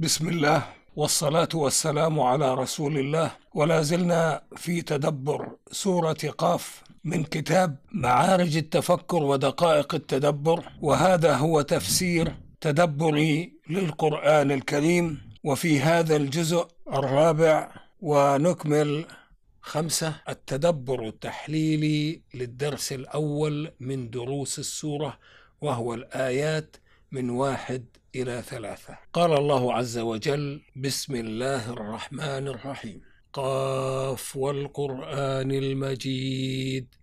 بسم الله والصلاة والسلام على رسول الله. ولا زلنا في تدبر سورة قاف من كتاب معارج التفكر ودقائق التدبر. وهذا هو تفسير تدبري للقرآن الكريم. وفي هذا الجزء الرابع ونكمل خمسة التدبر التحليلي للدرس الأول من دروس السورة وهو الآيات من واحد إلى ثلاثة. قال الله عز وجل بسم الله الرحمن الرحيم. قاف والقرآن المجيد.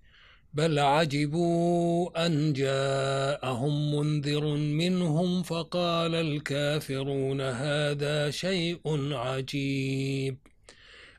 بل عجبوا أن جاءهم منذر منهم فقال الكافرون هذا شيء عجيب.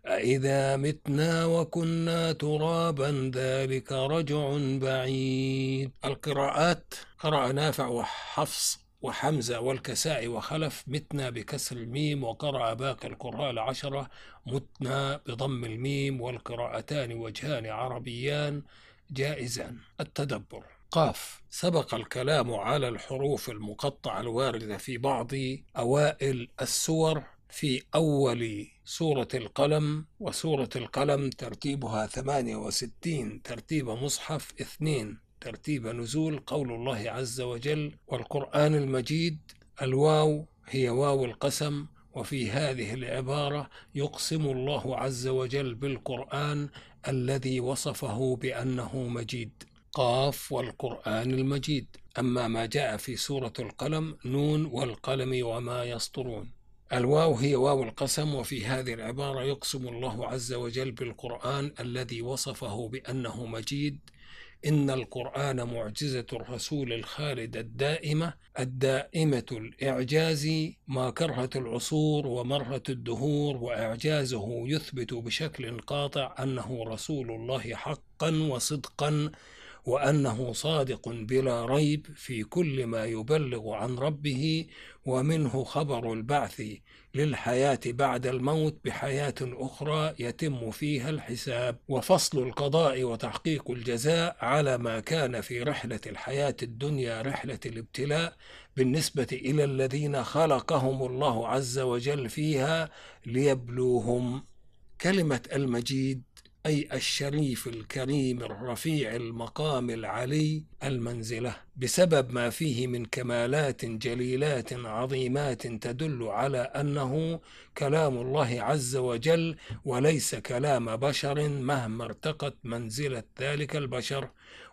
أإذا متنا وكنا ترابا ذلك رجع بعيد. القراءات قرأ نافع وحفص وحمزة والكساء وخلف متنا بكسر الميم وقرأ باقي القراء العشرة متنا بضم الميم والقراءتان وجهان عربيان جائزان. التدبر. قاف. سبق الكلام على الحروف المقطعة الواردة في بعض أوائل السور في أول سورة القلم وسورة القلم ترتيبها 68 ترتيب مصحف اثنين. ترتيب نزول قول الله عز وجل والقرآن المجيد الواو هي واو القسم وفي هذه العبارة يقسم الله عز وجل بالقرآن الذي وصفه بأنه مجيد. قاف والقرآن المجيد. أما ما جاء في سورة القلم نون والقلم وما يسطرون. الواو هي واو القسم وفي هذه العبارة يقسم الله عز وجل بالقرآن الذي وصفه بأنه مجيد إن القرآن معجزة الرسول الخالدة الدائمة الدائمة الإعجاز ما كرهت العصور ومرت الدهور وإعجازه يثبت بشكل قاطع أنه رسول الله حقا وصدقا وأنه صادق بلا ريب في كل ما يبلغ عن ربه ومنه خبر البعث للحياة بعد الموت بحياة أخرى يتم فيها الحساب. وفصل القضاء وتحقيق الجزاء على ما كان في رحلة الحياة الدنيا رحلة الابتلاء بالنسبة إلى الذين خلقهم الله عز وجل فيها ليبلوهم. كلمة المجيد أي الشريف الكريم الرفيع المقام العلي المنزلة بسبب ما فيه من كمالات جليلات عظيمات تدل على أنه كلام الله عز وجل وليس كلام بشر مهما ارتقت منزلة ذلك البشر.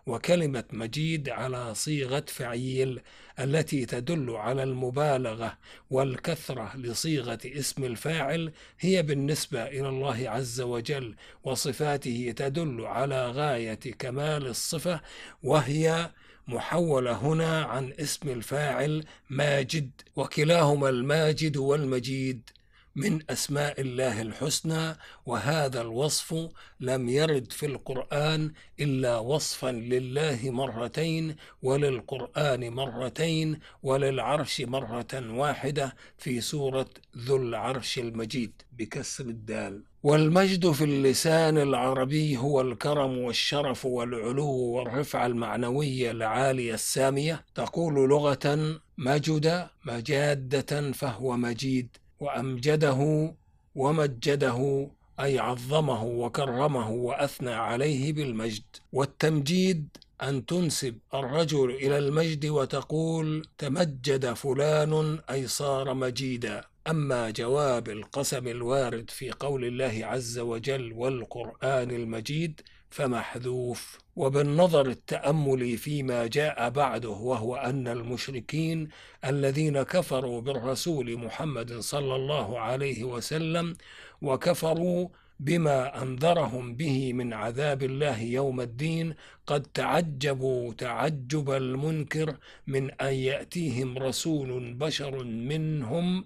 وكلمة مجيد على صيغة فعيل التي تدل على المبالغة والكثرة لصيغة اسم الفاعل هي بالنسبة إلى الله عز وجل وصفاته تدل على غاية كمال الصفة وهي محولة هنا عن اسم الفاعل ماجد وكلاهما الماجد والمجيد. من أسماء الله الحسنى وهذا الوصف لم يرد في القرآن إلا وصفا لله مرتين وللقرآن مرتين وللعرش مرة واحدة في سورة ذو العرش المجيد بكسر الدال. والمجد في اللسان العربي هو الكرم والشرف والعلو والرفعه المعنويه العالية السامية. تقول لغة مجد مجادة فهو مجيد. وأمجده ومجده أي عظمه وكرمه وأثنى عليه بالمجد. والتمجيد أن تنسب الرجل إلى المجد وتقول تمجد فلان أي صار مجيدا. أما جواب القسم الوارد في قول الله عز وجل والقرآن المجيد فمحذوف. وبالنظر التاملي فيما جاء بعده وهو أن المشركين الذين كفروا بالرسول محمد صلى الله عليه وسلم وكفروا بما أنذرهم به من عذاب الله يوم الدين قد تعجبوا تعجب المنكر من أن يأتيهم رسول بشر منهم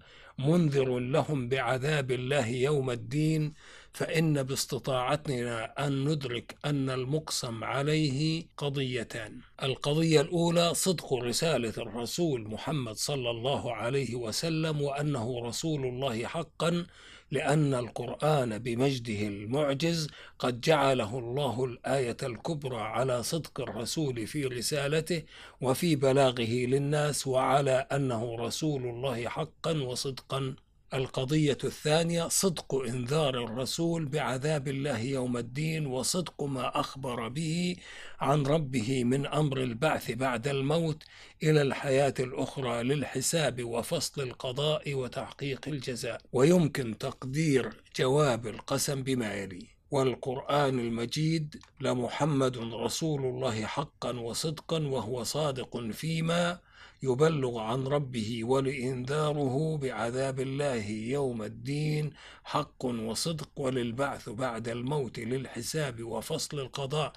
منذر لهم بعذاب الله يوم الدين فإن باستطاعتنا أن ندرك أن المقسم عليه قضيتان. القضية الأولى صدق رسالة الرسول محمد صلى الله عليه وسلم وأنه رسول الله حقا لأن القرآن بمجده المعجز قد جعله الله الآية الكبرى على صدق الرسول في رسالته وفي بلاغه للناس وعلى أنه رسول الله حقا وصدقا. القضية الثانية صدق إنذار الرسول بعذاب الله يوم الدين وصدق ما أخبر به عن ربه من أمر البعث بعد الموت إلى الحياة الأخرى للحساب وفصل القضاء وتحقيق الجزاء. ويمكن تقدير جواب القسم بما يلي. والقرآن المجيد لمحمد رسول الله حقا وصدقا وهو صادق فيما يبلغ عن ربه ولإنذاره بعذاب الله يوم الدين حق وصدق وللبعث بعد الموت للحساب وفصل القضاء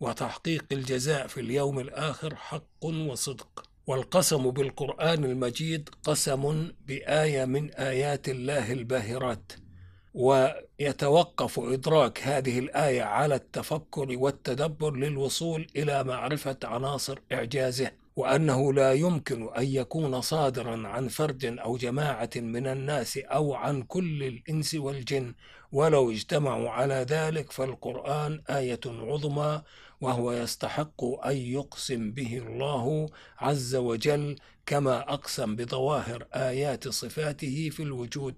وتحقيق الجزاء في اليوم الآخر حق وصدق. والقسم بالقرآن المجيد قسم بآية من آيات الله الباهرات. ويتوقف إدراك هذه الآية على التفكر والتدبر للوصول إلى معرفة عناصر إعجازه. وأنه لا يمكن أن يكون صادرا عن فرد أو جماعة من الناس أو عن كل الإنس والجن ولو اجتمعوا على ذلك فالقرآن آية عظمى وهو يستحق أن يقسم به الله عز وجل كما أقسم بظواهر آيات صفاته في الوجود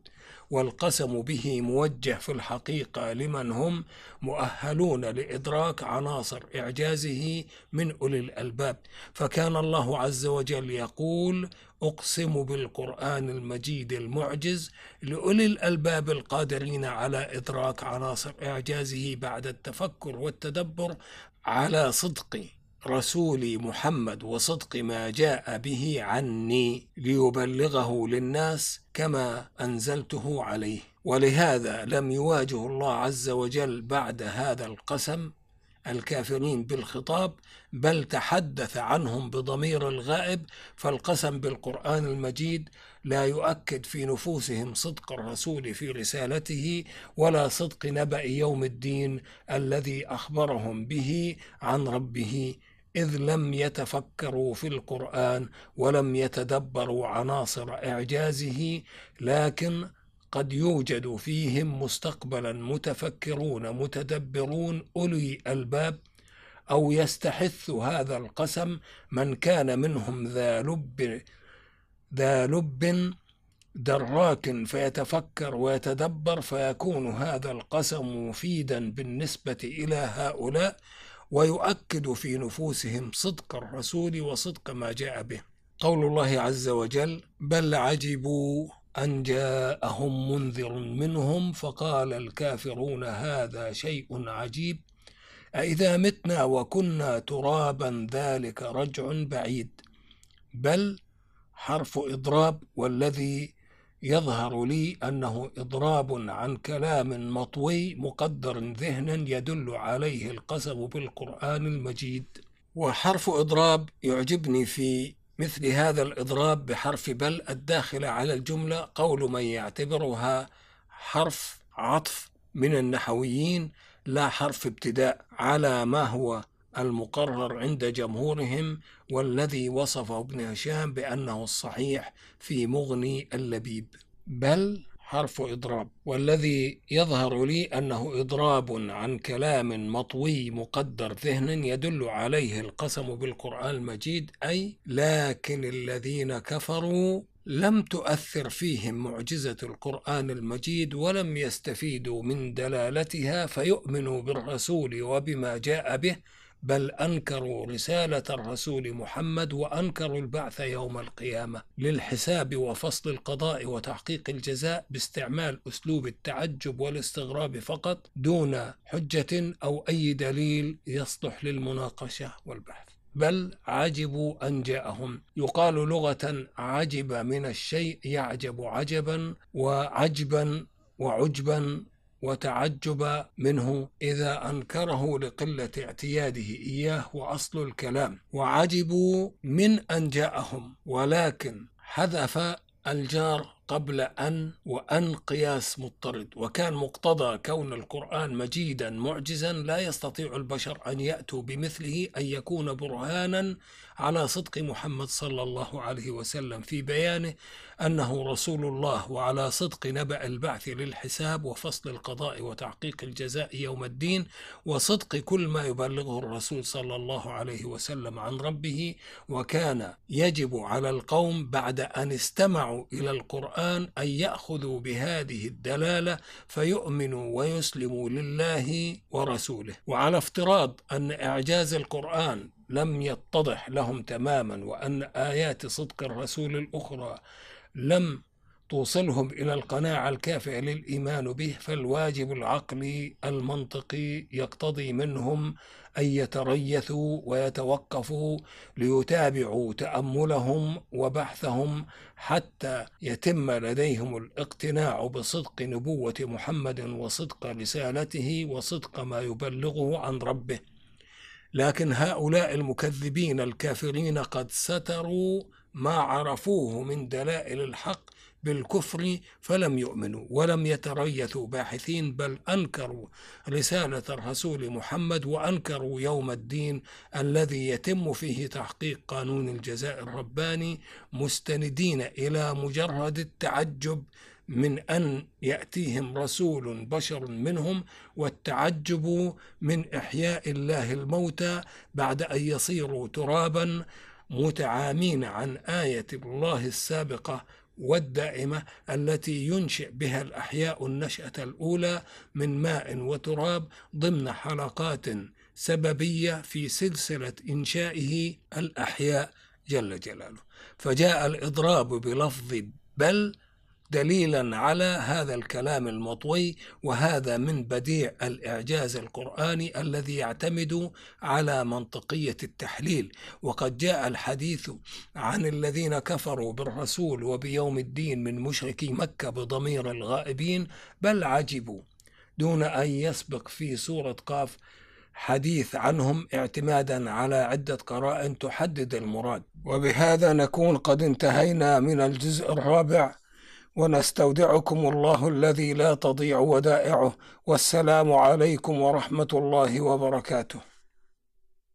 والقسم به موجه في الحقيقة لمن هم مؤهلون لإدراك عناصر إعجازه من أولي الألباب. فكان الله عز وجل يقول أقسم بالقرآن المجيد المعجز لأولي الألباب القادرين على إدراك عناصر إعجازه بعد التفكر والتدبر على صدق رسولي محمد وصدق ما جاء به عني ليبلغه للناس كما أنزلته عليه. ولهذا لم يواجه الله عز وجل بعد هذا القسم الكافرين بالخطاب بل تحدث عنهم بضمير الغائب فالقسم بالقرآن المجيد لا يؤكد في نفوسهم صدق الرسول في رسالته ولا صدق نبأ يوم الدين الذي أخبرهم به عن ربه إذ لم يتفكروا في القرآن ولم يتدبروا عناصر إعجازه لكن قد يوجد فيهم مستقبلا متفكرون متدبرون أولي الباب أو يستحث هذا القسم من كان منهم ذا لب ذا لب دراك فيتفكر ويتدبر فيكون هذا القسم مفيدا بالنسبة إلى هؤلاء ويؤكد في نفوسهم صدق الرسول وصدق ما جاء به. قول الله عز وجل بل عجبوا أن جاءهم منذر منهم فقال الكافرون هذا شيء عجيب أإذا متنا وكنا ترابا ذلك رجع بعيد بل حرف إضراب والذي يظهر لي أنه إضراب عن كلام مطوي مقدر ذهنا يدل عليه القسم بالقرآن المجيد. وحرف إضراب يعجبني في مثل هذا الإضراب بحرف بل الداخل على الجملة قول من يعتبرها حرف عطف من النحويين لا حرف ابتداء على ما هو المقرر عند جمهورهم والذي وصفه ابن هشام بأنه الصحيح في مغني اللبيب. بل حرف إضراب والذي يظهر لي أنه إضراب عن كلام مطوي مقدر ذهنا يدل عليه القسم بالقرآن المجيد أي لكن الذين كفروا لم تؤثر فيهم معجزة القرآن المجيد ولم يستفيدوا من دلالتها فيؤمنوا بالرسول وبما جاء به بل أنكروا رسالة الرسول محمد وأنكروا البعث يوم القيامة للحساب وفصل القضاء وتحقيق الجزاء باستعمال أسلوب التعجب والاستغراب فقط دون حجة أو أي دليل يصلح للمناقشة والبحث. بل عجبوا أن جاءهم. يقال لغة عجب من الشيء يعجب عجبا وعجبا وعجبا وتعجب منه إذا أنكره لقلة اعتياده إياه وأصل الكلام. وعجبوا من أن جاءهم ولكن حذف الجار قبل أن وأن قياس مضطرد. وكان مقتضى كون القرآن مجيدا معجزا لا يستطيع البشر أن يأتوا بمثله أن يكون برهانا على صدق محمد صلى الله عليه وسلم في بيانه أنه رسول الله وعلى صدق نبأ البعث للحساب وفصل القضاء وتحقيق الجزاء يوم الدين وصدق كل ما يبلغه الرسول صلى الله عليه وسلم عن ربه. وكان يجب على القوم بعد أن استمعوا إلى القرآن أن يأخذوا بهذه الدلالة فيؤمنوا ويسلموا لله ورسوله. وعلى افتراض أن إعجاز القرآن لم يتضح لهم تماما وأن آيات صدق الرسول الأخرى لم توصلهم إلى القناعة الكافية للإيمان به فالواجب العقلي المنطقي يقتضي منهم أن يتريثوا ويتوقفوا ليتابعوا تأملهم وبحثهم حتى يتم لديهم الاقتناع بصدق نبوة محمد وصدق رسالته وصدق ما يبلغه عن ربه. لكن هؤلاء المكذبين الكافرين قد ستروا ما عرفوه من دلائل الحق بالكفر فلم يؤمنوا ولم يتريثوا باحثين بل أنكروا رسالة الرسول محمد وأنكروا يوم الدين الذي يتم فيه تحقيق قانون الجزاء الرباني مستندين إلى مجرد التعجب من أن يأتيهم رسول بشر منهم والتعجب من إحياء الله الموتى بعد أن يصيروا ترابا متعامين عن آية الله السابقة والدائمة التي ينشئ بها الأحياء النشأة الأولى من ماء وتراب ضمن حلقات سببية في سلسلة إنشائه الأحياء جل جلاله. فجاء الإضراب بلفظ بل دليلا على هذا الكلام المطوي وهذا من بديع الإعجاز القرآني الذي يعتمد على منطقية التحليل. وقد جاء الحديث عن الذين كفروا بالرسول وبيوم الدين من مشركي مكة بضمير الغائبين بل عجبوا. دون أن يسبق في سورة قاف حديث عنهم اعتمادا على عدة قرائن تحدد المراد. وبهذا نكون قد انتهينا من الجزء الرابع ونستودعكم الله الذي لا تضيع ودائعه. والسلام عليكم ورحمة الله وبركاته.